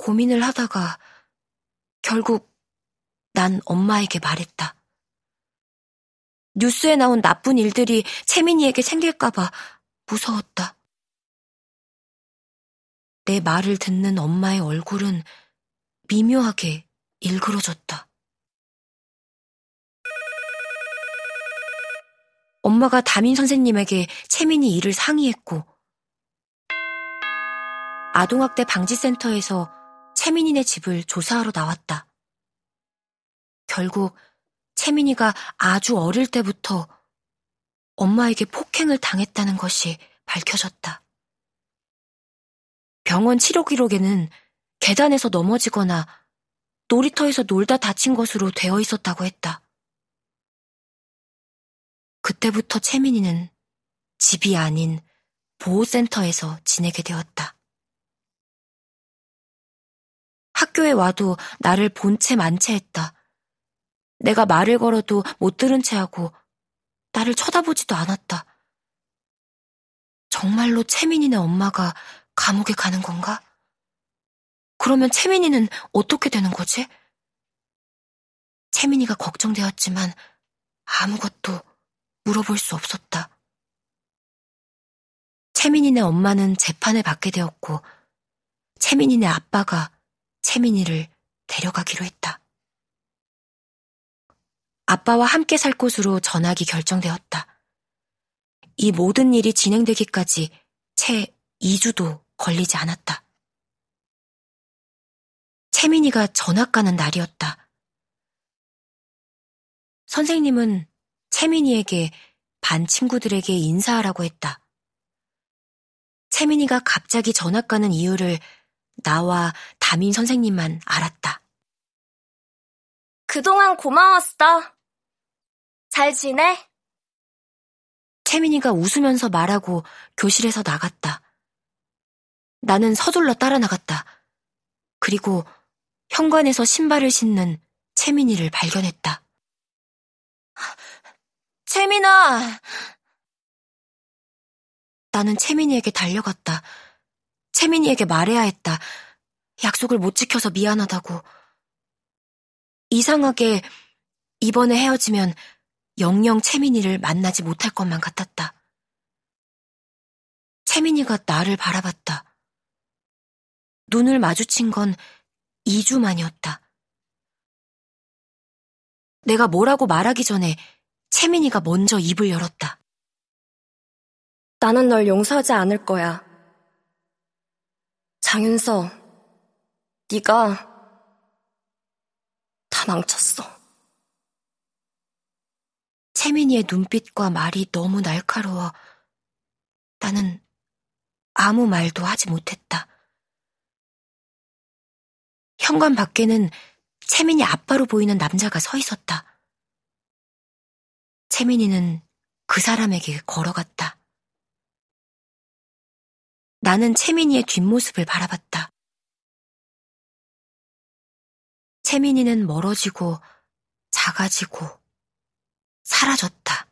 고민을 하다가 결국 난 엄마에게 말했다. 뉴스에 나온 나쁜 일들이 채민이에게 생길까봐 무서웠다. 내 말을 듣는 엄마의 얼굴은 미묘하게 일그러졌다. 엄마가 담임 선생님에게 채민이 일을 상의했고, 아동학대 방지센터에서 채민이네 집을 조사하러 나왔다. 결국 채민이가 아주 어릴 때부터 엄마에게 폭행을 당했다는 것이 밝혀졌다. 병원 치료 기록에는 계단에서 넘어지거나 놀이터에서 놀다 다친 것으로 되어 있었다고 했다. 그때부터 채민이는 집이 아닌 보호센터에서 지내게 되었다. 학교에 와도 나를 본 채 만체했다. 내가 말을 걸어도 못 들은 채 하고 나를 쳐다보지도 않았다. 정말로 채민이네 엄마가 감옥에 가는 건가? 그러면 채민이는 어떻게 되는 거지? 채민이가 걱정되었지만 아무것도 물어볼 수 없었다. 채민이네 엄마는 재판을 받게 되었고 채민이네 아빠가 채민이를 데려가기로 했다. 아빠와 함께 살 곳으로 전학이 결정되었다. 이 모든 일이 진행되기까지 채 2주도 걸리지 않았다. 채민이가 전학 가는 날이었다. 선생님은 채민이에게 반 친구들에게 인사하라고 했다. 채민이가 갑자기 전학 가는 이유를 나와 담임 선생님만 알았다. 그동안 고마웠어. 잘 지내? 채민이가 웃으면서 말하고 교실에서 나갔다. 나는 서둘러 따라 나갔다. 그리고 현관에서 신발을 신는 채민이를 발견했다. 채민아! 나는 채민이에게 달려갔다. 채민이에게 말해야 했다. 약속을 못 지켜서 미안하다고. 이상하게 이번에 헤어지면 영영 채민이를 만나지 못할 것만 같았다. 채민이가 나를 바라봤다. 눈을 마주친 건 2주 만이었다. 내가 뭐라고 말하기 전에 채민이가 먼저 입을 열었다. 나는 널 용서하지 않을 거야. 장윤서, 네가 다 망쳤어. 채민이의 눈빛과 말이 너무 날카로워 나는 아무 말도 하지 못했다. 현관 밖에는 채민이 아빠로 보이는 남자가 서 있었다. 채민이는 그 사람에게 걸어갔다. 나는 채민이의 뒷모습을 바라봤다. 채민이는 멀어지고 작아지고 사라졌다.